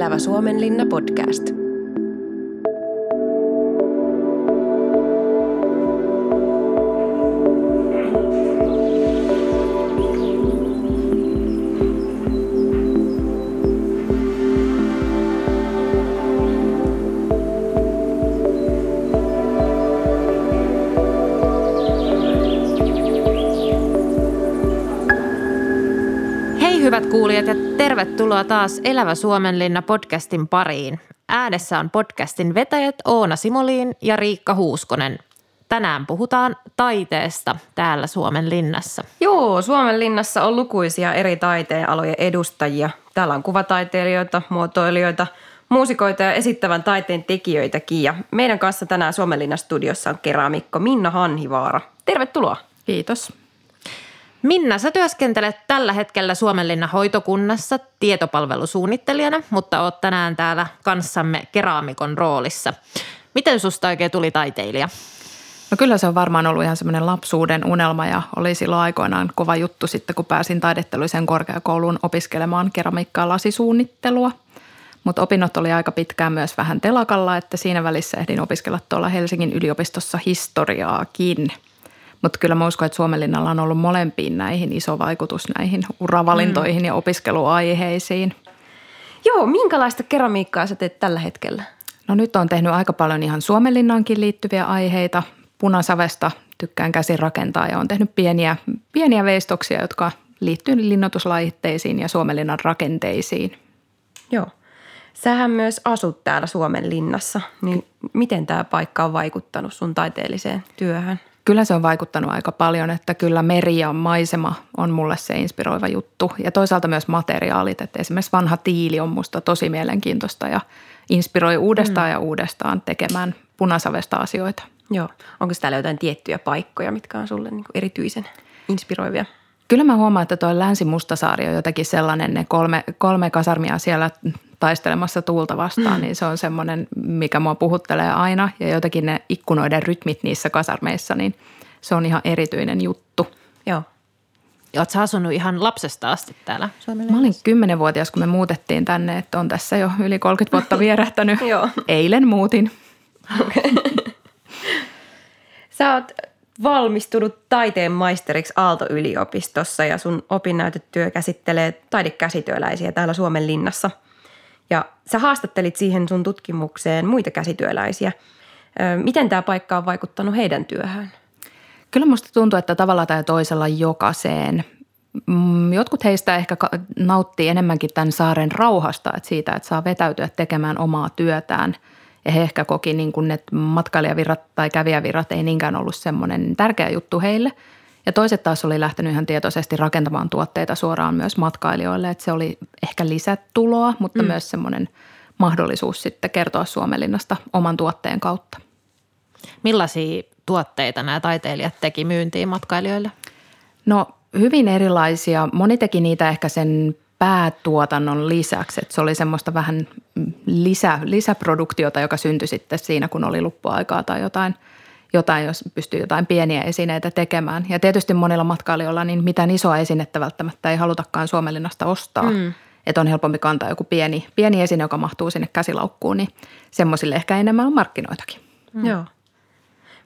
Elävä Suomenlinna podcast. Tervetuloa taas Elävä Suomenlinna podcastin pariin. Äänessä on podcastin vetäjät Oona Simoliin ja Riikka Huuskonen. Tänään puhutaan taiteesta täällä Suomen linnassa. Joo, Suomen linnassa on lukuisia eri taiteenalojen edustajia. Täällä on kuvataiteilijoita, muotoilijoita, muusikoita ja esittävän taiteen tekijöitäkin. Ja meidän kanssa tänään Suomen linnan studiossa on keramikko Minna Hanhivaara. Tervetuloa. Kiitos. Minna, sä työskentelet tällä hetkellä Suomenlinnan hoitokunnassa tietopalvelusuunnittelijana, mutta oot tänään täällä kanssamme keraamikon roolissa. Miten susta oikein tuli taiteilija? No kyllä se on varmaan ollut ihan semmoinen lapsuuden unelma ja oli silloin aikoinaan kova juttu sitten, kun pääsin taidetteluisen korkeakouluun opiskelemaan keramiikkaa lasisuunnittelua. Mutta opinnot oli aika pitkään myös vähän telakalla, että siinä välissä ehdin opiskella tuolla Helsingin yliopistossa historiaakin. Mutta kyllä mä uskon, että Suomenlinnalla on ollut molempiin näihin iso vaikutus näihin uravalintoihin mm. ja opiskeluaiheisiin. Joo, minkälaista keramiikkaa sä teet tällä hetkellä? No nyt on tehnyt aika paljon ihan Suomenlinnaankin liittyviä aiheita. Punasavesta tykkään käsin rakentaa ja on tehnyt pieniä, pieniä veistoksia, jotka liittyy linnoituslaitteisiin ja Suomenlinnan rakenteisiin. Joo. Sähän myös asut täällä Suomen linnassa, niin miten tämä paikka on vaikuttanut sun taiteelliseen työhön? Kyllä se on vaikuttanut aika paljon, että kyllä meri ja maisema on mulle se inspiroiva juttu. Ja toisaalta myös materiaalit, että esimerkiksi vanha tiili on musta tosi mielenkiintoista ja inspiroi uudestaan mm. ja uudestaan tekemään punasavesta asioita. Joo. Onko täällä jotain tiettyjä paikkoja, mitkä on sulle niin erityisen inspiroivia? Kyllä mä huomaan, että tuo Länsi-Mustasaari on jotenkin sellainen, ne kolme, kolme kasarmia siellä taistelemassa tuulta vastaan, mm. niin se on semmoinen, mikä mua puhuttelee aina. Ja jotenkin ne ikkunoiden rytmit niissä kasarmeissa, niin se on ihan erityinen juttu. Joo. Ja oot sä asunut ihan lapsesta asti täällä Suomen Mä olin kymmenenvuotias, kun me muutettiin tänne, että on tässä jo yli 30 vuotta vierähtänyt. Joo. Eilen muutin. Okay. Sä oot valmistunut taiteen maisteriksi Aalto-yliopistossa ja sun opinnäytetyö käsittelee taidekäsityöläisiä täällä Suomen linnassa. Ja sä haastattelit siihen sun tutkimukseen muita käsityöläisiä. Miten tämä paikka on vaikuttanut heidän työhön? Kyllä musta tuntuu, että tavalla tai toisella jokaiseen. Mm, jotkut heistä ehkä nauttii enemmänkin tämän saaren rauhasta, että siitä, että saa vetäytyä tekemään omaa työtään – ja he ehkä koki niin kuin, että matkailijavirrat tai kävijävirrat ei niinkään ollut semmoinen tärkeä juttu heille. Ja toiset taas oli lähtenyt ihan tietoisesti rakentamaan tuotteita suoraan myös matkailijoille, että se oli ehkä lisätuloa, mutta mm. myös semmoinen mahdollisuus sitten kertoa Suomenlinnasta oman tuotteen kautta. Millaisia tuotteita nämä taiteilijat teki myyntiin matkailijoille? No hyvin erilaisia. Moni teki niitä ehkä sen päätuotannon lisäksi. Että se oli semmoista vähän lisä, lisäproduktiota, joka syntyi sitten siinä, kun oli luppuaikaa tai jotain, jotain, jos pystyy jotain pieniä esineitä tekemään. Ja tietysti monilla matkailijoilla niin mitään isoa esinettä välttämättä ei halutakaan Suomenlinnasta ostaa. Mm. Että on helpompi kantaa joku pieni, pieni esine, joka mahtuu sinne käsilaukkuun, niin semmoisille ehkä enemmän on markkinoitakin. Mm. Joo.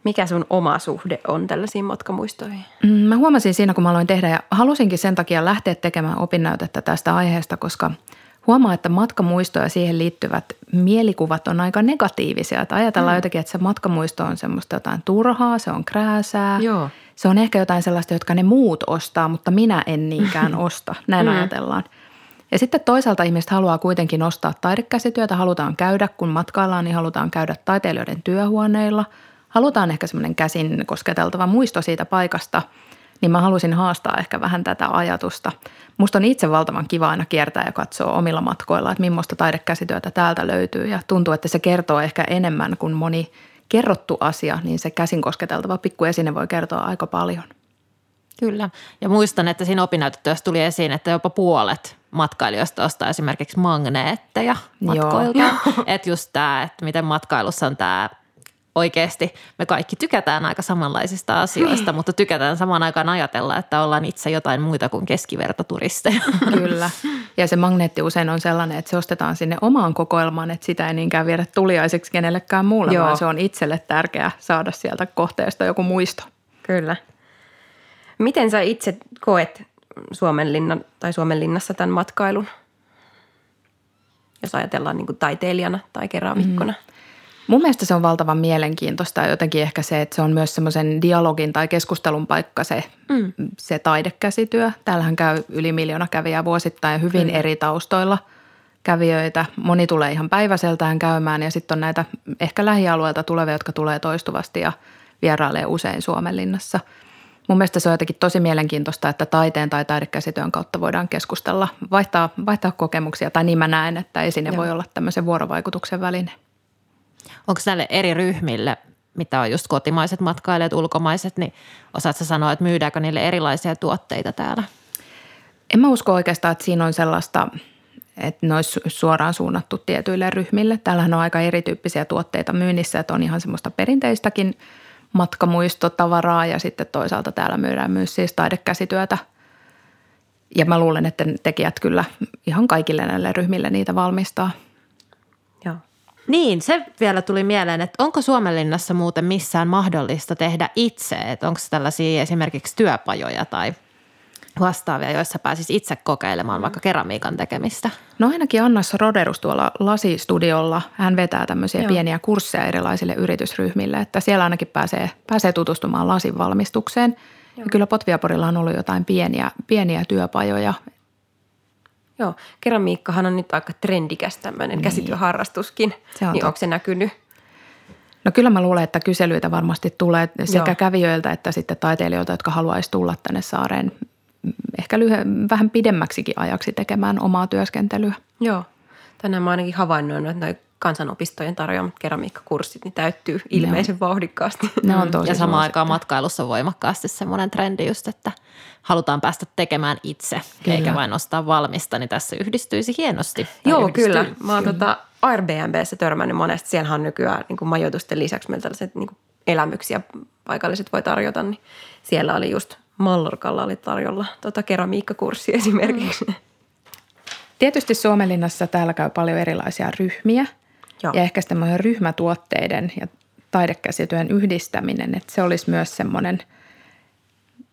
Mikä sun oma suhde on tällaisiin matkamuistoihin? Mm, mä huomasin siinä, kun mä aloin tehdä ja halusinkin sen takia lähteä tekemään opinnäytettä tästä aiheesta, koska huomaa, että matkamuisto ja siihen liittyvät mielikuvat on aika negatiivisia. Että ajatellaan mm. jotenkin, että se matkamuisto on semmoista jotain turhaa, se on krääsää. Joo. Se on ehkä jotain sellaista, jotka ne muut ostaa, mutta minä en niinkään osta. Näin mm. ajatellaan. Ja sitten toisaalta ihmiset haluaa kuitenkin ostaa taidekäsityötä, halutaan käydä, kun matkaillaan, niin halutaan käydä taiteilijoiden työhuoneilla – halutaan ehkä semmoinen käsin kosketeltava muisto siitä paikasta, niin mä halusin haastaa ehkä vähän tätä ajatusta. Musta on itse valtavan kiva aina kiertää ja katsoa omilla matkoilla, että millaista taidekäsityötä täältä löytyy ja tuntuu, että se kertoo ehkä enemmän kuin moni kerrottu asia, niin se käsin kosketeltava pikkuesine voi kertoa aika paljon. Kyllä. Ja muistan, että siinä opinnäytetyössä tuli esiin, että jopa puolet matkailijoista ostaa esimerkiksi magneetteja matkoilta. Että just tämä, että miten matkailussa on tämä oikeasti me kaikki tykätään aika samanlaisista asioista, mutta tykätään samaan aikaan ajatella, että ollaan itse jotain muita kuin keskivertoturisteja. Kyllä. Ja se magneetti usein on sellainen, että se ostetaan sinne omaan kokoelmaan, että sitä ei niinkään viedä tuliaiseksi kenellekään muulle, Joo. vaan se on itselle tärkeää saada sieltä kohteesta joku muisto. Kyllä. Miten sä itse koet Suomenlinnan tai Suomenlinnassa tämän matkailun? Jos ajatellaan niin taiteilijana tai keramikkona. Mm. Mun mielestä se on valtavan mielenkiintoista ja jotenkin ehkä se, että se on myös semmoisen dialogin tai keskustelun paikka se, mm. se taidekäsityö. Täällähän käy yli miljoona kävijää vuosittain hyvin mm. eri taustoilla kävijöitä. Moni tulee ihan päiväseltään käymään ja sitten on näitä ehkä lähialueelta tulevia, jotka tulee toistuvasti ja vierailee usein Suomenlinnassa. Mun mielestä se on jotenkin tosi mielenkiintoista, että taiteen tai taidekäsityön kautta voidaan keskustella, vaihtaa, vaihtaa kokemuksia. Tai niin mä näen, että esine Joo. voi olla tämmöisen vuorovaikutuksen väline. Onko näille eri ryhmille, mitä on just kotimaiset matkailijat, ulkomaiset, niin osaatko sanoa, että myydäänkö niille erilaisia tuotteita täällä? En mä usko oikeastaan, että siinä on sellaista, että ne olisi suoraan suunnattu tietyille ryhmille. Täällähän on aika erityyppisiä tuotteita myynnissä, että on ihan semmoista perinteistäkin matkamuistotavaraa ja sitten toisaalta täällä myydään myös siis taidekäsityötä. Ja mä luulen, että tekijät kyllä ihan kaikille näille ryhmille niitä valmistaa – niin, se vielä tuli mieleen, että onko Suomenlinnassa muuten missään mahdollista tehdä itse? Että onko tällaisia esimerkiksi työpajoja tai vastaavia, joissa pääsis itse kokeilemaan vaikka keramiikan tekemistä? No ainakin Annas Roderus tuolla Lasistudiolla, hän vetää tämmöisiä Joo. pieniä kursseja erilaisille yritysryhmille, että siellä ainakin pääsee, pääsee tutustumaan lasin valmistukseen. Joo. Ja kyllä Potviaporilla on ollut jotain pieniä, pieniä työpajoja, Joo, keramiikkahan on nyt aika trendikäs tämmöinen niin. käsityöharrastuskin. Se on niin onko se näkynyt? No kyllä mä luulen, että kyselyitä varmasti tulee sekä Joo. kävijöiltä että sitten taiteilijoilta, jotka haluaisi tulla tänne saareen ehkä lyhy- vähän pidemmäksikin ajaksi tekemään omaa työskentelyä. Joo. Tänään mä ainakin havainnoinut, että noi kansanopistojen tarjoamat keramiikkakurssit niin täyttyy ilmeisen vauhdikkaasti. Ne on tosi ja samaan aikaan matkailussa voimakkaasti semmoinen trendi just, että halutaan päästä tekemään itse, kyllä. eikä vain ostaa valmista, niin tässä yhdistyisi hienosti. Joo, yhdistyy. kyllä. Mä oon tota Airbnbssä törmännyt monesti. Siellä on nykyään niin kuin majoitusten lisäksi meillä tällaiset niin kuin elämyksiä paikalliset voi tarjota, niin siellä oli just Mallorkalla oli tarjolla tota keramiikkakurssi esimerkiksi. Mm. Tietysti Suomenlinnassa täällä käy paljon erilaisia ryhmiä – Joo. Ja ehkä semmoinen ryhmätuotteiden ja taidekäsityön yhdistäminen, että se olisi myös semmoinen,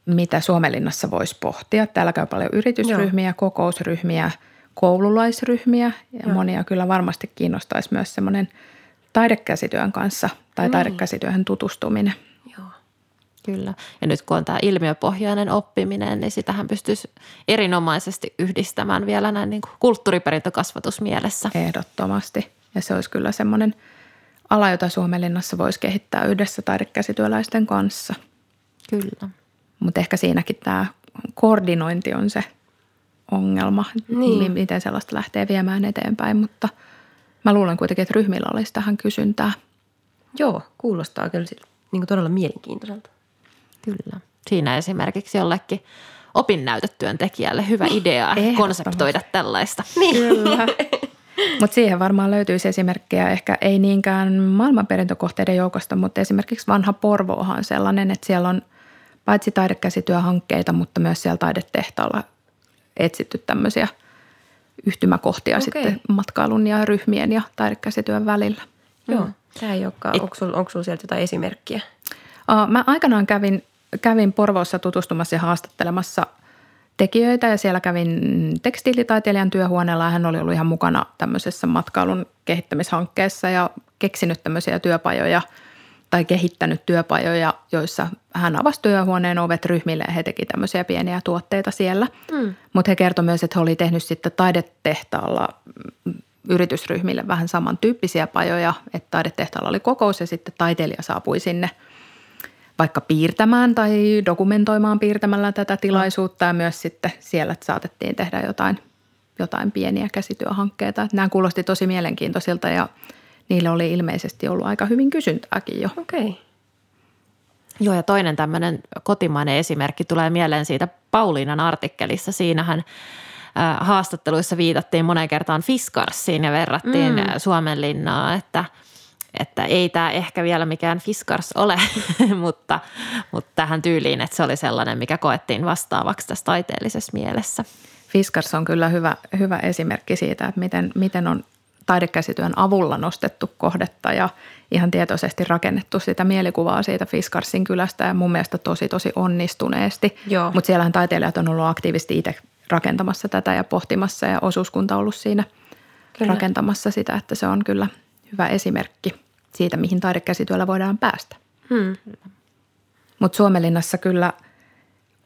mitä Suomenlinnassa voisi pohtia. Täällä käy paljon yritysryhmiä, Joo. kokousryhmiä, koululaisryhmiä ja Joo. monia kyllä varmasti kiinnostaisi myös semmoinen taidekäsityön kanssa tai niin. taidekäsityöhön tutustuminen. Joo. Kyllä. Ja nyt kun on tämä ilmiöpohjainen oppiminen, niin sitähän pystyisi erinomaisesti yhdistämään vielä näin niin kuin kulttuuriperintökasvatusmielessä. Ehdottomasti. Ja se olisi kyllä semmoinen ala, jota Suomenlinnassa voisi kehittää yhdessä taidekäsityöläisten kanssa. Kyllä. Mutta ehkä siinäkin tämä koordinointi on se ongelma, niin. miten sellaista lähtee viemään eteenpäin. Mutta mä luulen kuitenkin, että ryhmillä olisi tähän kysyntää. Joo, kuulostaa kyllä niin kuin todella mielenkiintoiselta. Kyllä. Siinä esimerkiksi jollekin opinnäytetyöntekijälle hyvä idea konseptoida tällaista. Niin. Kyllä. Mutta siihen varmaan löytyisi esimerkkejä ehkä ei niinkään maailmanperintökohteiden joukosta, mutta esimerkiksi vanha Porvoohan on sellainen, että siellä on paitsi taidekäsityöhankkeita, mutta myös siellä taidetehtaalla etsitty tämmöisiä yhtymäkohtia okay. sitten matkailun ja ryhmien ja taidekäsityön välillä. Joo, tämä ei olekaan. Onko sinulla sul sieltä jotain esimerkkiä? Mä aikanaan kävin, kävin Porvoossa tutustumassa ja haastattelemassa – tekijöitä ja siellä kävin tekstiilitaiteilijan työhuoneella ja hän oli ollut ihan mukana tämmöisessä matkailun kehittämishankkeessa ja keksinyt tämmöisiä työpajoja tai kehittänyt työpajoja, joissa hän avasi työhuoneen ovet ryhmille ja he teki tämmöisiä pieniä tuotteita siellä. Mm. Mutta he kertoi myös, että he oli tehnyt sitten taidetehtaalla yritysryhmille vähän samantyyppisiä pajoja, että taidetehtaalla oli kokous ja sitten taiteilija saapui sinne – vaikka piirtämään tai dokumentoimaan piirtämällä tätä tilaisuutta ja myös sitten siellä saatettiin tehdä jotain, jotain pieniä käsityöhankkeita. Nämä kuulosti tosi mielenkiintoisilta ja niille oli ilmeisesti ollut aika hyvin kysyntääkin jo. Okei. Okay. Joo ja toinen tämmöinen kotimainen esimerkki tulee mieleen siitä Pauliinan artikkelissa. Siinähän haastatteluissa viitattiin moneen kertaan Fiskarsiin ja verrattiin mm. Suomenlinnaa, että – että ei tämä ehkä vielä mikään Fiskars ole, mutta, mutta tähän tyyliin, että se oli sellainen, mikä koettiin vastaavaksi tässä taiteellisessa mielessä. Fiskars on kyllä hyvä, hyvä esimerkki siitä, että miten, miten on taidekäsityön avulla nostettu kohdetta ja ihan tietoisesti rakennettu sitä mielikuvaa siitä Fiskarsin kylästä ja mun mielestä tosi tosi onnistuneesti. Mutta siellähän taiteilijat on ollut aktiivisesti itse rakentamassa tätä ja pohtimassa ja osuuskunta on ollut siinä kyllä. rakentamassa sitä, että se on kyllä hyvä esimerkki siitä, mihin taidekäsityöllä voidaan päästä. Hmm. Mutta Suomenlinnassa kyllä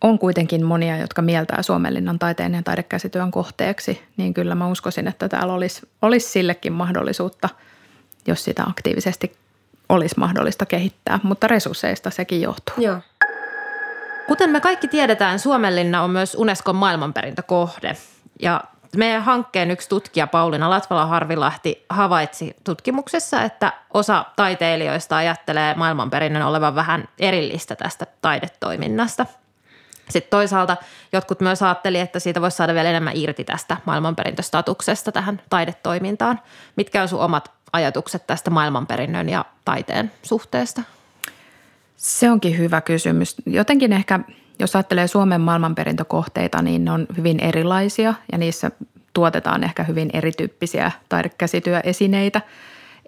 on kuitenkin monia, jotka mieltää Suomenlinnan taiteen ja taidekäsityön kohteeksi, niin kyllä mä uskoisin, että täällä olisi, olisi sillekin mahdollisuutta, jos sitä aktiivisesti olisi mahdollista kehittää, mutta resursseista sekin johtuu. Joo. Kuten me kaikki tiedetään, Suomenlinna on myös Unescon maailmanperintökohde. Ja meidän hankkeen yksi tutkija Pauliina Latvala-Harvilahti havaitsi tutkimuksessa, että osa taiteilijoista ajattelee maailmanperinnön olevan vähän erillistä tästä taidetoiminnasta. Sitten toisaalta jotkut myös ajatteli, että siitä voisi saada vielä enemmän irti tästä maailmanperintöstatuksesta tähän taidetoimintaan. Mitkä on sun omat ajatukset tästä maailmanperinnön ja taiteen suhteesta? Se onkin hyvä kysymys. Jotenkin ehkä, jos ajattelee Suomen maailmanperintökohteita, niin ne on hyvin erilaisia ja niissä tuotetaan ehkä hyvin erityyppisiä taidekäsityöesineitä.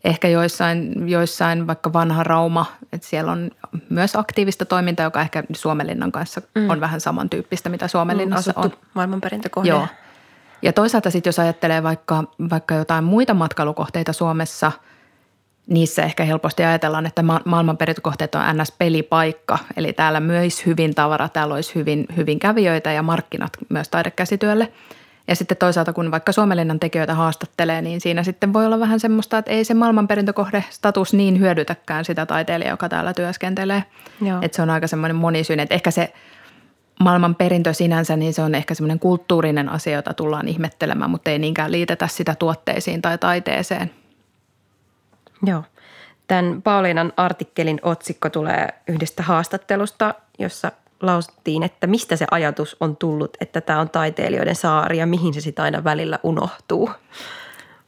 Ehkä joissain, joissain vaikka vanha Rauma, että siellä on myös aktiivista toimintaa, joka ehkä Suomenlinnan kanssa mm. on vähän samantyyppistä, mitä Suomenlinnassa mm, on. maailmanperintökohde. Joo. Ja toisaalta sitten jos ajattelee vaikka, vaikka jotain muita matkailukohteita Suomessa – niissä ehkä helposti ajatellaan, että ma- maailmanperintökohteet on NS-pelipaikka, eli täällä myös hyvin tavara, täällä olisi hyvin, hyvin kävijöitä ja markkinat myös taidekäsityölle. Ja sitten toisaalta, kun vaikka Suomenlinnan tekijöitä haastattelee, niin siinä sitten voi olla vähän semmoista, että ei se maailmanperintökohde-status niin hyödytäkään sitä taiteilijaa, joka täällä työskentelee. Joo. Että se on aika semmoinen monisyinen, että ehkä se maailmanperintö sinänsä, niin se on ehkä semmoinen kulttuurinen asia, jota tullaan ihmettelemään, mutta ei niinkään liitetä sitä tuotteisiin tai taiteeseen – Joo. Tämän Pauliinan artikkelin otsikko tulee yhdestä haastattelusta, jossa lausuttiin, että mistä se ajatus on tullut, että tämä on taiteilijoiden saari ja mihin se sitten aina välillä unohtuu.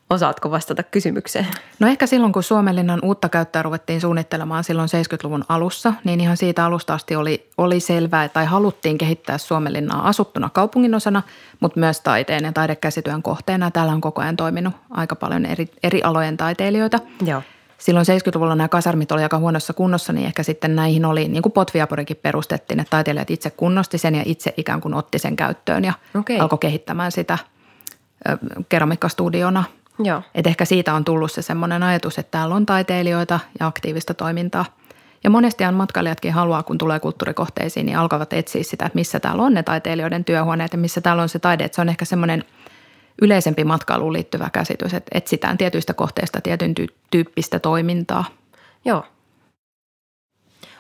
Osaatko vastata kysymykseen? No ehkä silloin, kun Suomenlinnan uutta käyttöä ruvettiin suunnittelemaan silloin 70-luvun alussa, niin ihan siitä alusta asti oli, oli selvää, tai haluttiin kehittää Suomenlinnaa asuttuna kaupunginosana, mutta myös taiteen ja taidekäsityön kohteena. Täällä on koko ajan toiminut aika paljon eri, eri alojen taiteilijoita. Joo. Silloin 70-luvulla nämä kasarmit oli aika huonossa kunnossa, niin ehkä sitten näihin oli, niin kuin Potviaporikin perustettiin, että taiteilijat itse kunnosti sen ja itse ikään kuin otti sen käyttöön ja okay. alkoi kehittämään sitä keramiikkastudiona – Joo. Et ehkä siitä on tullut se semmoinen ajatus, että täällä on taiteilijoita ja aktiivista toimintaa. Ja monestihan matkailijatkin haluaa, kun tulee kulttuurikohteisiin, niin alkavat etsiä sitä, että missä täällä on ne taiteilijoiden työhuoneet ja missä täällä on se taide. Että se on ehkä semmoinen yleisempi matkailuun liittyvä käsitys, että etsitään tietyistä kohteista tietyn tyyppistä toimintaa. Joo.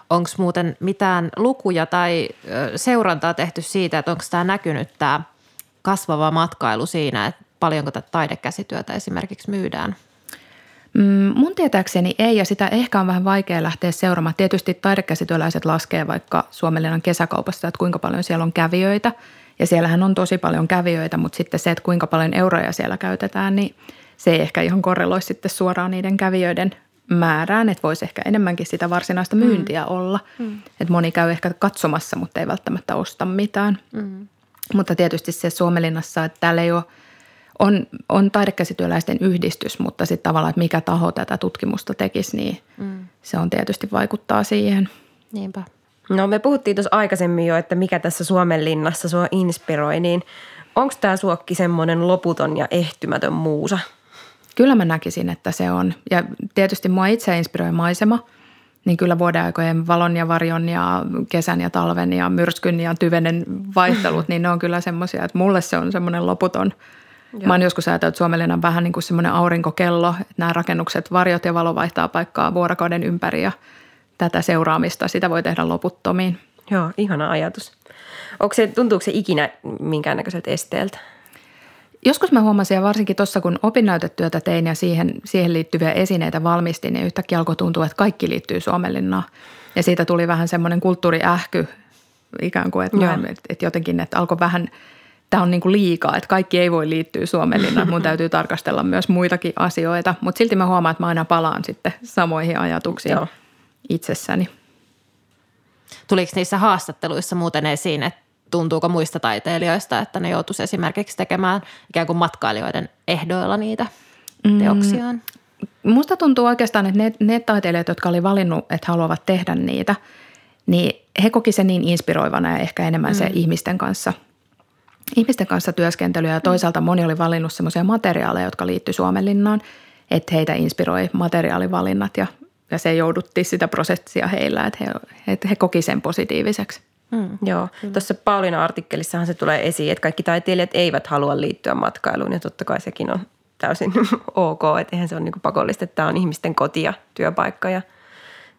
Onko muuten mitään lukuja tai seurantaa tehty siitä, että onko tämä näkynyt tämä kasvava matkailu siinä, että paljonko tätä taidekäsityötä esimerkiksi myydään? Mm, mun tietääkseni ei ja sitä ehkä on vähän vaikea lähteä seuraamaan. Tietysti taidekäsityöläiset laskee vaikka Suomenlinnan kesäkaupassa, että kuinka paljon siellä on kävijöitä. Ja siellähän on tosi paljon kävijöitä, mutta sitten se, että kuinka paljon euroja siellä käytetään, niin se ei ehkä ihan korreloi sitten suoraan niiden kävijöiden määrään, että voisi ehkä enemmänkin sitä varsinaista mm. myyntiä mm. olla. Mm. Että moni käy ehkä katsomassa, mutta ei välttämättä osta mitään. Mm. Mutta tietysti se Suomelinnassa, että täällä ei ole – on, on taidekäsityöläisten yhdistys, mutta sitten tavallaan, että mikä taho tätä tutkimusta tekisi, niin mm. se on tietysti vaikuttaa siihen. Niinpä. No me puhuttiin tuossa aikaisemmin jo, että mikä tässä Suomen linnassa sua inspiroi, niin onko tämä suokki semmoinen loputon ja ehtymätön muusa? Kyllä mä näkisin, että se on. Ja tietysti mua itse inspiroi maisema, niin kyllä vuoden aikojen valon ja varjon ja kesän ja talven ja myrskyn ja tyvenen vaihtelut, niin ne on kyllä semmoisia, että mulle se on semmoinen loputon – Joo. Mä oon joskus ajatellut, että Suomellinen on vähän niin kuin semmoinen aurinkokello, että nämä rakennukset, varjot ja valo vaihtaa paikkaa vuorokauden ympäri ja tätä seuraamista, sitä voi tehdä loputtomiin. Joo, ihana ajatus. Onko se, tuntuuko se ikinä minkäännäköiseltä esteeltä? Joskus mä huomasin ja varsinkin tuossa kun opinnäytetyötä tein ja siihen, siihen liittyviä esineitä valmistin, niin yhtäkkiä alkoi tuntua, että kaikki liittyy Suomenlinnaan. Ja siitä tuli vähän semmoinen kulttuuriähky ikään kuin, että, mä, että jotenkin että alkoi vähän – tämä on niin kuin liikaa, että kaikki ei voi liittyä Suomenlinnaan. Mun täytyy tarkastella myös muitakin asioita, mutta silti mä huomaan, että mä aina palaan sitten samoihin ajatuksiin Joo. Itsessäni. Tuliko niissä haastatteluissa muuten esiin, että tuntuuko muista taiteilijoista, että ne joutuisi esimerkiksi tekemään ikään kuin matkailijoiden ehdoilla niitä teoksiaan? Musta tuntuu oikeastaan, että ne, ne taiteilijat, jotka oli valinnut, että haluavat tehdä niitä, niin he koki sen niin inspiroivana ja ehkä enemmän se ihmisten kanssa, ihmisten kanssa työskentelyä. Ja toisaalta moni oli valinnut semmoisia materiaaleja, jotka liittyi Suomenlinnaan, että heitä inspiroi materiaalivalinnat ja, ja se joudutti sitä prosessia heillä, että he, että he koki sen positiiviseksi. Mm. Joo, tuossa Pauliina artikkelissahan se tulee esiin, että kaikki taiteilijat eivät halua liittyä matkailuun ja totta kai sekin on täysin ok, että eihän se ole niin pakollista, että tämä on ihmisten koti ja työpaikka ja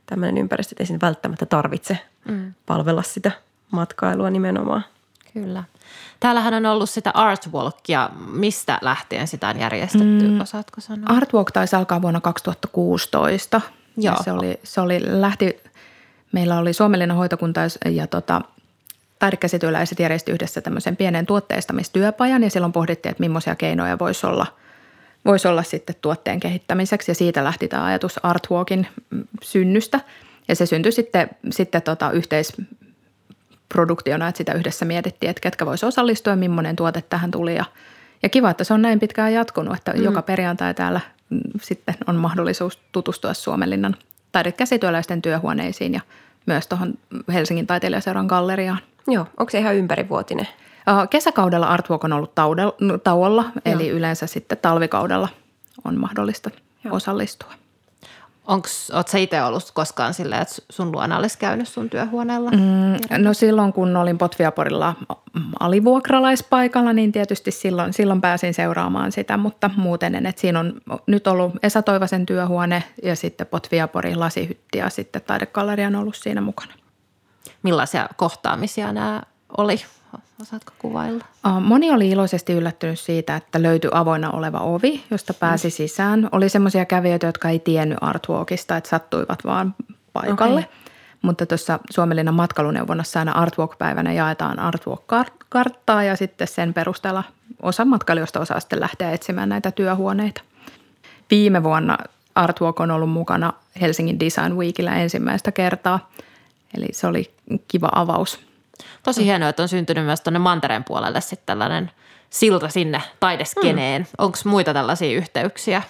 tämmöinen ympäristö, että ei siinä välttämättä tarvitse mm. palvella sitä matkailua nimenomaan. Kyllä. Täällähän on ollut sitä artwalkia. Mistä lähtien sitä on järjestetty, mm. osaatko sanoa? Artwalk taisi alkaa vuonna 2016. Joo. Ja se oli, se oli, lähti, meillä oli Suomellinen hoitokunta ja, tota, taidekäsityöläiset järjesti yhdessä tämmöisen pienen tuotteistamistyöpajan ja silloin pohdittiin, että millaisia keinoja voisi olla, voisi olla sitten tuotteen kehittämiseksi ja siitä lähti tämä ajatus Artwalkin mm, synnystä ja se syntyi sitten, sitten tota yhteisproduktiona, että sitä yhdessä mietittiin, että ketkä voisi osallistua ja millainen tuote tähän tuli ja, ja kiva, että se on näin pitkään jatkunut, että mm. joka perjantai täällä sitten on mahdollisuus tutustua Suomenlinnan taidekäsityöläisten työhuoneisiin ja myös tuohon Helsingin taiteilijaseuran galleriaan. Joo, onko se ihan ympärivuotinen? Kesäkaudella Artwalk on ollut tauolla, eli yleensä sitten talvikaudella on mahdollista Joo. osallistua. Onks, oot sä itse ollut koskaan silleen, että sun luona olisi käynyt sun työhuoneella? Mm, no silloin, kun olin Potviaporilla alivuokralaispaikalla, niin tietysti silloin, silloin pääsin seuraamaan sitä, mutta muuten en. Että siinä on nyt ollut Esa Toivasen työhuone ja sitten Potviaporin lasihytti ja sitten taidegalleria on ollut siinä mukana. Millaisia kohtaamisia nämä oli? Osaatko kuvailla? Moni oli iloisesti yllättynyt siitä, että löytyi avoinna oleva ovi, josta pääsi sisään. Oli semmoisia kävijöitä, jotka ei tiennyt Artwalkista, että sattuivat vaan paikalle. Okei. Mutta tuossa Suomenlinnan matkailuneuvonnassa aina Artwalk-päivänä jaetaan Artwalk-karttaa ja sitten sen perusteella osa matkailijoista osaa sitten lähteä etsimään näitä työhuoneita. Viime vuonna Artwalk on ollut mukana Helsingin Design Weekillä ensimmäistä kertaa. Eli se oli kiva avaus Tosi hienoa, että on syntynyt myös tuonne mantereen puolelle sitten tällainen silta sinne taideskeneen. Mm. Onko muita tällaisia yhteyksiä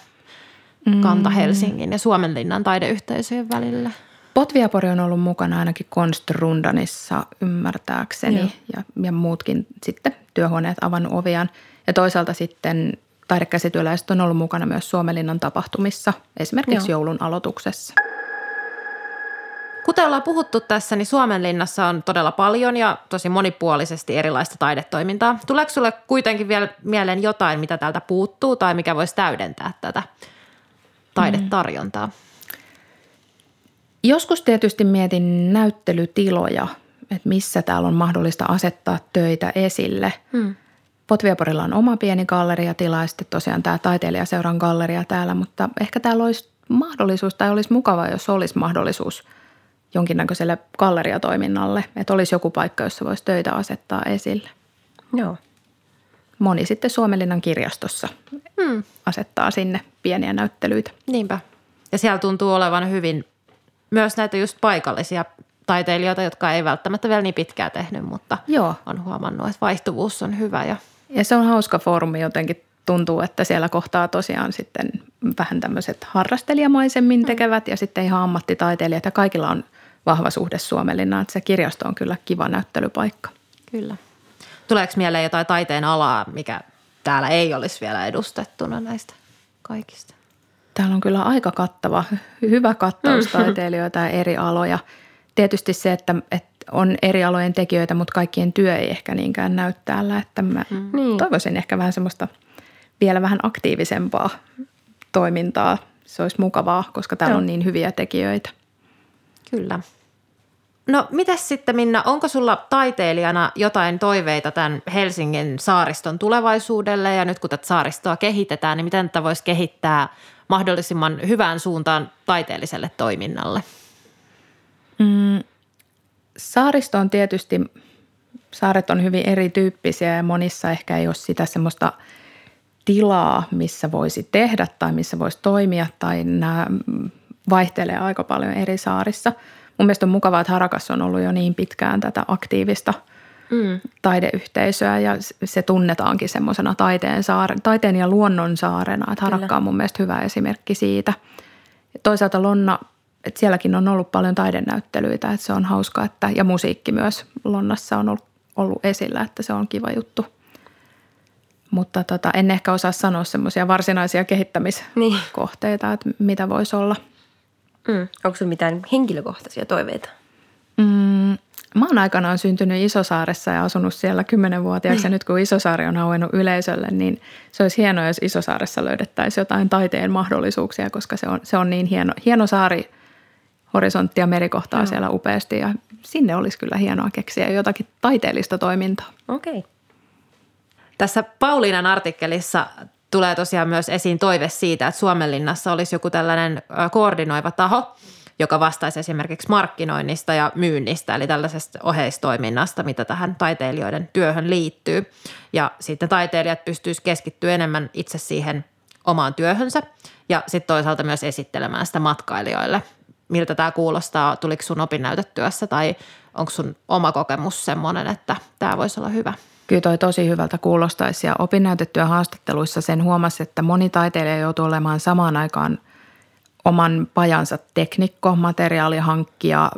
Kanta Helsingin ja Suomenlinnan taideyhteisöjen välillä? Potviapori on ollut mukana ainakin Konstrundanissa ymmärtääkseni Joo. ja, ja muutkin sitten työhuoneet avannut oviaan. Ja toisaalta sitten taidekäsityöläiset on ollut mukana myös Suomenlinnan tapahtumissa, esimerkiksi Joo. joulun aloituksessa. Kuten ollaan puhuttu tässä, niin Suomenlinnassa on todella paljon ja tosi monipuolisesti erilaista taidetoimintaa. Tuleeko sulle kuitenkin vielä mieleen jotain, mitä täältä puuttuu tai mikä voisi täydentää tätä taidetarjontaa? Joskus tietysti mietin näyttelytiloja, että missä täällä on mahdollista asettaa töitä esille. Hmm. Potviaporilla on oma pieni galleriatila ja sitten tosiaan tämä taiteilijaseuran galleria täällä, mutta ehkä täällä olisi mahdollisuus tai olisi mukava, jos olisi mahdollisuus jonkinnäköiselle galleriatoiminnalle, että olisi joku paikka, jossa voisi töitä asettaa esille. Joo. Moni sitten Suomenlinnan kirjastossa Hmm. asettaa sinne pieniä näyttelyitä. Niinpä. Ja siellä tuntuu olevan hyvin myös näitä just paikallisia taiteilijoita, jotka ei välttämättä vielä niin pitkään tehnyt, mutta Joo. on huomannut, että vaihtuvuus on hyvä. Ja Ja se on hauska foorumi jotenkin. Tuntuu, että siellä kohtaa tosiaan sitten vähän tämmöiset harrastelijamaisemmin tekevät ja sitten ihan ammattitaiteilijat ja kaikilla on suhde Suomenlinnaan. Että se kirjasto on kyllä kiva näyttelypaikka. kyllä. Tuleeko mieleen jotain taiteen alaa, mikä täällä ei olisi vielä edustettuna näistä kaikista? Täällä on kyllä aika kattava, hyvä kattaus taiteilijoita ja eri aloja. Tietysti se, että, että on eri alojen tekijöitä, mutta kaikkien työ ei ehkä niinkään näy täällä. Että mä Niin. toivoisin ehkä vähän semmoista vielä vähän aktiivisempaa toimintaa. Se olisi mukavaa, koska täällä Joo. on niin hyviä tekijöitä. Kyllä. No mitäs sitten Minna, onko sulla taiteilijana jotain toiveita tämän Helsingin saariston tulevaisuudelle ja nyt kun tätä saaristoa kehitetään, niin miten tätä voisi kehittää mahdollisimman hyvään suuntaan taiteelliselle toiminnalle? Saaristo on tietysti saaret on hyvin erityyppisiä ja monissa ehkä ei ole sitä semmoista tilaa, missä voisi tehdä tai missä voisi toimia tai nämä vaihtelee aika paljon eri saarissa. Mun mielestä on mukavaa, että Harakas on ollut jo niin pitkään tätä aktiivista mm. taideyhteisöä ja se tunnetaankin semmoisena taiteen, saare, taiteen ja luonnon saarena. Että Harakka on mun mielestä hyvä esimerkki siitä. Toisaalta Lonna, että sielläkin on ollut paljon taidenäyttelyitä, että se on hauska, että, ja musiikki myös Lonnassa on ollut, ollut esillä, että se on kiva juttu. Mutta tota, en ehkä osaa sanoa semmoisia varsinaisia kehittämiskohteita, niin. että mitä voisi olla – Mm. Onko sinulla mitään henkilökohtaisia toiveita? Mm, mä oon aikanaan syntynyt Isosaaressa ja asunut siellä kymmenenvuotiaaksi. Ja nyt kun Isosaari on auennut yleisölle, niin se olisi hienoa, jos Isosaaressa löydettäisiin jotain taiteen mahdollisuuksia, koska se on, se on niin hieno, hieno saari, horisontti ja merikohtaa no. siellä upeasti. Ja sinne olisi kyllä hienoa keksiä jotakin taiteellista toimintaa. Okei. Okay. Tässä Pauliinan artikkelissa tulee tosiaan myös esiin toive siitä, että Suomenlinnassa olisi joku tällainen koordinoiva taho, joka vastaisi esimerkiksi markkinoinnista ja myynnistä, eli tällaisesta oheistoiminnasta, mitä tähän taiteilijoiden työhön liittyy. Ja sitten taiteilijat pystyisivät keskittyä enemmän itse siihen omaan työhönsä ja sitten toisaalta myös esittelemään sitä matkailijoille. Miltä tämä kuulostaa? Tuliko sun opinnäytetyössä tai onko sun oma kokemus semmoinen, että tämä voisi olla hyvä? Kyllä toi tosi hyvältä kuulostaisi ja opinnäytettyä haastatteluissa sen huomasi, että moni taiteilija joutuu olemaan samaan aikaan oman pajansa teknikko, materiaalihankkija,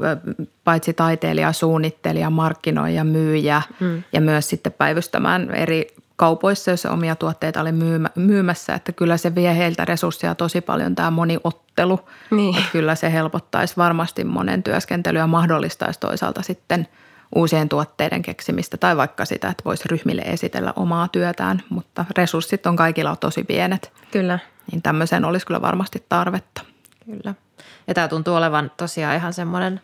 paitsi taiteilija, suunnittelija, markkinoija, myyjä mm. ja myös sitten päivystämään eri kaupoissa, jos omia tuotteita oli myymässä, että kyllä se vie heiltä resursseja tosi paljon tämä moniottelu. Niin. Että kyllä se helpottaisi varmasti monen työskentelyä ja mahdollistaisi toisaalta sitten – uusien tuotteiden keksimistä tai vaikka sitä, että voisi ryhmille esitellä omaa työtään, mutta resurssit on kaikilla tosi pienet. Kyllä. Niin tämmöiseen olisi kyllä varmasti tarvetta. Kyllä. Ja tämä tuntuu olevan tosiaan ihan semmoinen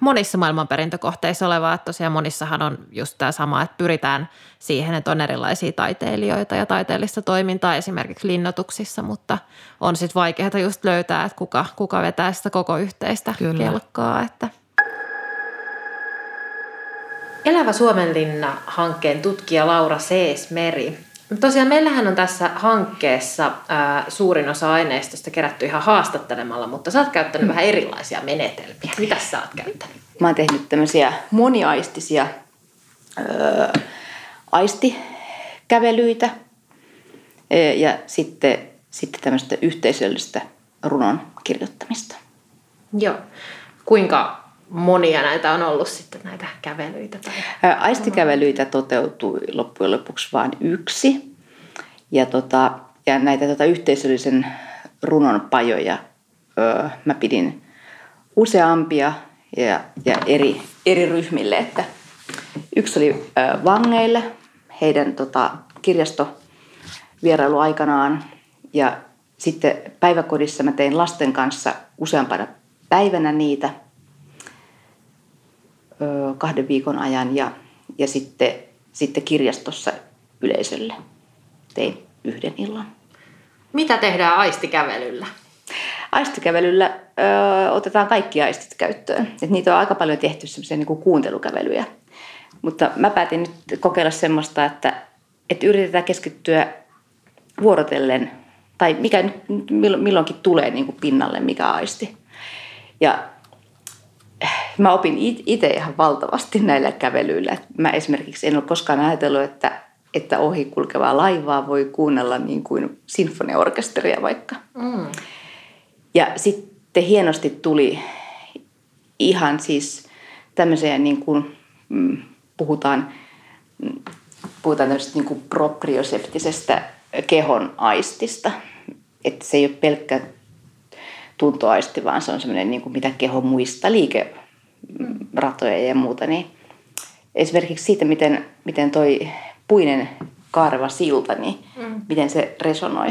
monissa maailmanperintökohteissa oleva, että tosiaan monissahan on just tämä sama, että pyritään siihen, että on erilaisia taiteilijoita ja taiteellista toimintaa esimerkiksi linnoituksissa, mutta on sitten vaikeaa just löytää, että kuka, kuka vetää sitä koko yhteistä Kyllä. kelkkaa, että – Elävä Suomenlinna-hankkeen tutkija Laura Seesmeri. Tosiaan meillähän on tässä hankkeessa ää, suurin osa aineistosta kerätty ihan haastattelemalla, mutta sä oot käyttänyt mm. vähän erilaisia menetelmiä. Mitä sä oot käyttänyt? Mä oon tehnyt tämmöisiä moniaistisia ää, aistikävelyitä ja sitten, sitten tämmöistä yhteisöllistä runon kirjoittamista. Joo. Kuinka monia näitä on ollut sitten näitä kävelyitä? Tai... Aistikävelyitä toteutui loppujen lopuksi vain yksi. Ja, tota, ja näitä tota, yhteisöllisen runon pajoja öö, mä pidin useampia ja, ja eri, eri ryhmille. Että yksi oli ö, vangeille, heidän tota, kirjastovierailu aikanaan. Ja sitten päiväkodissa mä tein lasten kanssa useampana päivänä niitä – kahden viikon ajan ja, ja sitten, sitten kirjastossa yleisölle tein yhden illan. Mitä tehdään aistikävelyllä? Aistikävelyllä ö, otetaan kaikki aistit käyttöön. Et niitä on aika paljon tehty semmoisia niin kuuntelukävelyjä. Mutta mä päätin nyt kokeilla semmoista, että, että yritetään keskittyä vuorotellen, tai mikä milloinkin tulee niin kuin pinnalle, mikä aisti. Ja mä opin itse ihan valtavasti näillä kävelyillä. Mä esimerkiksi en ole koskaan ajatellut, että, että ohi kulkevaa laivaa voi kuunnella niin kuin sinfoniaorkesteria vaikka. Mm. Ja sitten hienosti tuli ihan siis tämmöisiä niin kuin, mm, puhutaan, puhutaan tämmöisestä niin kuin proprioseptisestä kehon aistista. Että se ei ole pelkkä tuntoaisti, vaan se on semmoinen, niin kuin mitä keho muista, liikeratoja ja muuta. Niin esimerkiksi siitä, miten, miten toi puinen kaareva silta, niin mm. miten se resonoi.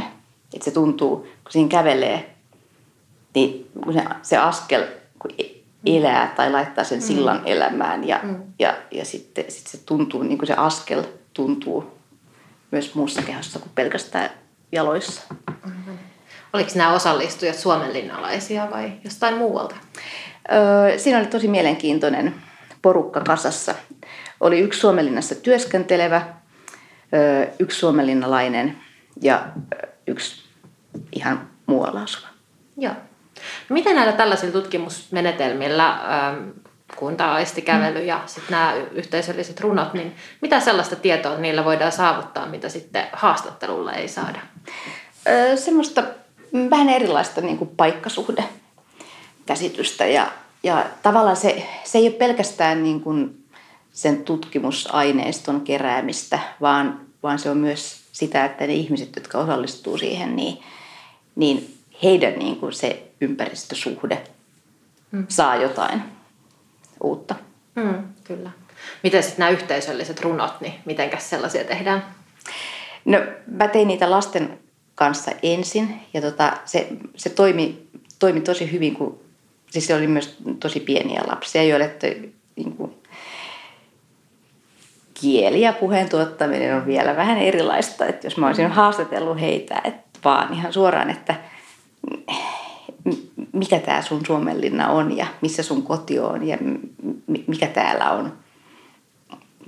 Että se tuntuu, kun siinä kävelee, niin kun se, se askel, kun elää tai laittaa sen mm. sillan mm. elämään ja, mm. ja, ja sitten sit se tuntuu, niin kuin se askel tuntuu myös muussa kehossa kuin pelkästään jaloissa. Mm-hmm. Oliko nämä osallistujat suomenlinnalaisia vai jostain muualta? Siinä oli tosi mielenkiintoinen porukka kasassa. Oli yksi Suomenlinnassa työskentelevä, yksi suomenlinnalainen ja yksi ihan muualla asuva. Joo. No miten näillä tällaisilla tutkimusmenetelmillä, kunta-aistikävely ja sitten nämä yhteisölliset runot, niin mitä sellaista tietoa niillä voidaan saavuttaa, mitä sitten haastattelulla ei saada? Semmoista vähän erilaista niin kuin paikkasuhde käsitystä ja, ja tavallaan se, se ei ole pelkästään niin kuin sen tutkimusaineiston keräämistä, vaan, vaan se on myös sitä, että ne ihmiset, jotka osallistuu siihen, niin, niin heidän niin kuin se ympäristösuhde mm. saa jotain uutta. Mm, kyllä. Miten sitten nämä yhteisölliset runot, niin mitenkäs sellaisia tehdään? No mä tein niitä lasten kanssa ensin ja tota, se, se toimi, toimi tosi hyvin, kun siis se oli myös tosi pieniä lapsia, joille niin kuin, kieli ja puheen tuottaminen on vielä vähän erilaista. Että jos mä olisin haastatellut heitä, että vaan ihan suoraan, että mikä tämä sun Suomenlinna on ja missä sun koti on ja mikä täällä on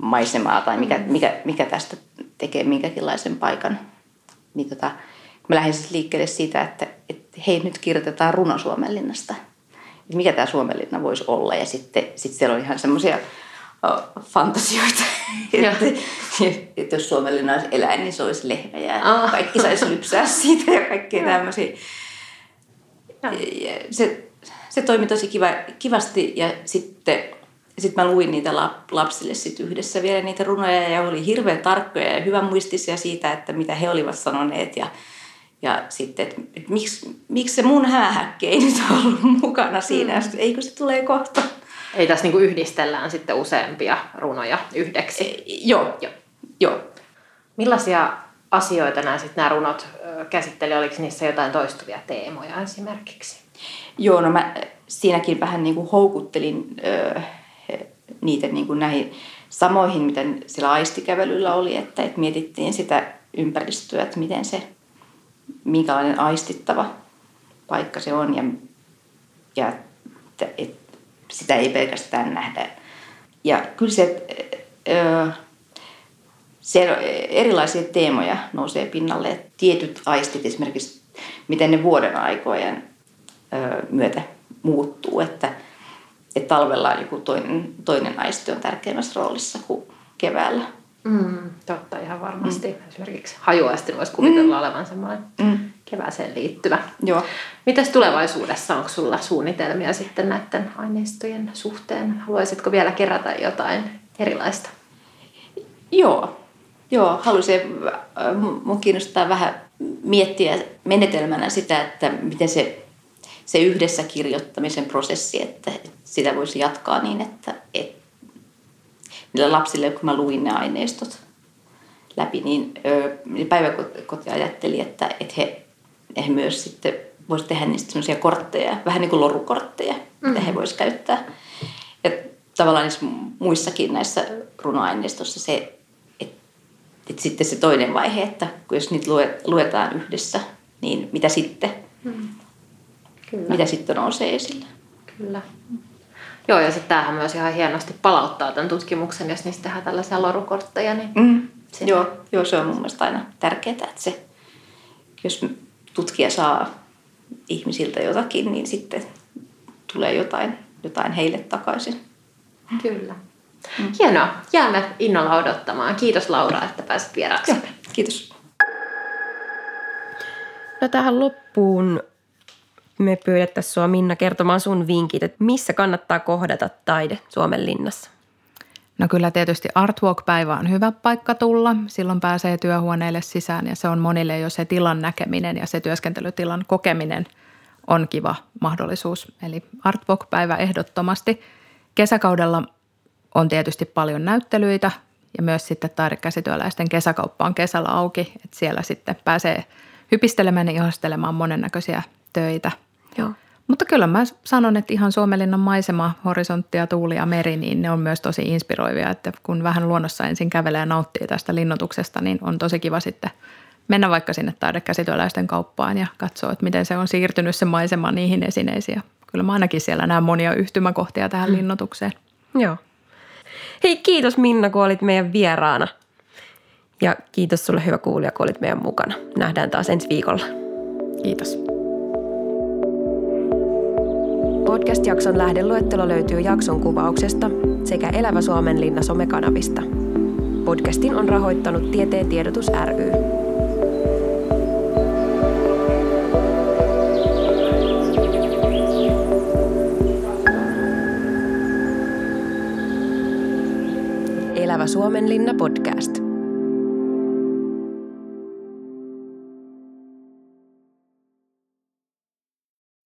maisemaa tai mikä, mikä, mikä tästä tekee minkäkinlaisen paikan. Niin tota, mä lähdin siis liikkeelle siitä, että, että hei nyt kirjoitetaan runo Suomenlinnasta. Että mikä tämä Suomenlinna voisi olla ja sitten sit siellä on ihan semmoisia fantasioita. että, että jos Suomenlinna olisi eläin, niin se olisi lehmä ja ah. kaikki saisi lypsää siitä ja kaikkea tämmöisiä. Se, se toimi tosi kiva, kivasti ja sitten sit mä luin niitä lapsille sit yhdessä vielä niitä runoja ja oli hirveän tarkkoja ja hyvän muistisia siitä, että mitä he olivat sanoneet ja, ja sitten, että, että miksi, miksi se mun häähäkki ei nyt ollut mukana siinä, mm. eikö se tulee kohta. Eli tässä niin yhdistellään sitten useampia runoja yhdeksi. E, joo, joo, joo. Millaisia asioita nämä, sitten nämä runot käsitteli? Oliko niissä jotain toistuvia teemoja esimerkiksi? Joo, no mä siinäkin vähän niin kuin houkuttelin ö, niitä niin kuin näihin samoihin, miten sillä aistikävelyllä oli, että, että mietittiin sitä ympäristöä, että miten se, minkälainen aistittava paikka se on ja, ja että, että sitä ei pelkästään nähdä. Ja kyllä se, ö, siellä erilaisia teemoja nousee pinnalle. Että tietyt aistit esimerkiksi, miten ne vuoden aikojen myötä muuttuu. Että, että talvella joku toinen, toinen aisti on tärkeämmässä roolissa kuin keväällä. Mm, totta, ihan varmasti. Mm. Esimerkiksi hajuaisti voisi kuvitella mm. olevan semmoinen mm. kevääseen liittyvä. Joo. Mitäs tulevaisuudessa, onko sulla suunnitelmia sitten näiden aineistojen suhteen? Haluaisitko vielä kerätä jotain erilaista? Joo, Joo, haluaisin, äh, mun kiinnostaa vähän miettiä menetelmänä sitä, että miten se, se yhdessä kirjoittamisen prosessi, että sitä voisi jatkaa niin, että, että niille lapsille, kun mä luin ne aineistot läpi, niin, niin päiväkoti ajatteli, että, että he, he myös sitten voisivat tehdä niistä sellaisia kortteja, vähän niin kuin lorukortteja, mm-hmm. mitä he mm. voisivat käyttää. Ja tavallaan niissä muissakin näissä runoaineistossa se, että, että sitten se toinen vaihe, että jos niitä luetaan yhdessä, niin mitä sitten? Mm. Kyllä. Mitä sitten nousee esille? Kyllä. Joo, ja sitten tämähän myös ihan hienosti palauttaa tämän tutkimuksen, jos niistä tehdään tällaisia lorukortteja. Niin mm. joo, joo, se on mun mielestä aina tärkeää, että se, jos tutkija saa ihmisiltä jotakin, niin sitten tulee jotain, jotain heille takaisin. Kyllä. Mm. Hienoa. Jäämme innolla odottamaan. Kiitos Laura, että pääsit vieraaksi. Kiitos. No tähän loppuun me pyydettäisiin sinua Minna kertomaan sun vinkit, että missä kannattaa kohdata taide Suomen linnassa? No kyllä tietysti Artwalk-päivä on hyvä paikka tulla. Silloin pääsee työhuoneelle sisään ja se on monille jo se tilan näkeminen ja se työskentelytilan kokeminen on kiva mahdollisuus. Eli Artwalk-päivä ehdottomasti. Kesäkaudella on tietysti paljon näyttelyitä ja myös sitten taidekäsityöläisten kesäkauppa on kesällä auki. Että siellä sitten pääsee hypistelemään ja ihastelemaan monennäköisiä töitä. Joo. Mutta kyllä mä sanon, että ihan Suomenlinnan maisema, horisontti ja tuuli ja meri, niin ne on myös tosi inspiroivia. Että kun vähän luonnossa ensin kävelee ja nauttii tästä linnoituksesta, niin on tosi kiva sitten mennä vaikka sinne taidekäsityöläisten kauppaan ja katsoa, että miten se on siirtynyt se maisema niihin esineisiin. Kyllä mä ainakin siellä näen monia yhtymäkohtia tähän mm. linnoitukseen. Joo. Hei, kiitos Minna, kun olit meidän vieraana. Ja kiitos sulle hyvä kuulija, kun olit meidän mukana. Nähdään taas ensi viikolla. Kiitos. Podcast-jakson lähdeluettelo löytyy jakson kuvauksesta sekä Elävä Suomen linna somekanavista. Podcastin on rahoittanut Tieteen tiedotus ry. Elävä Suomen linna podcast.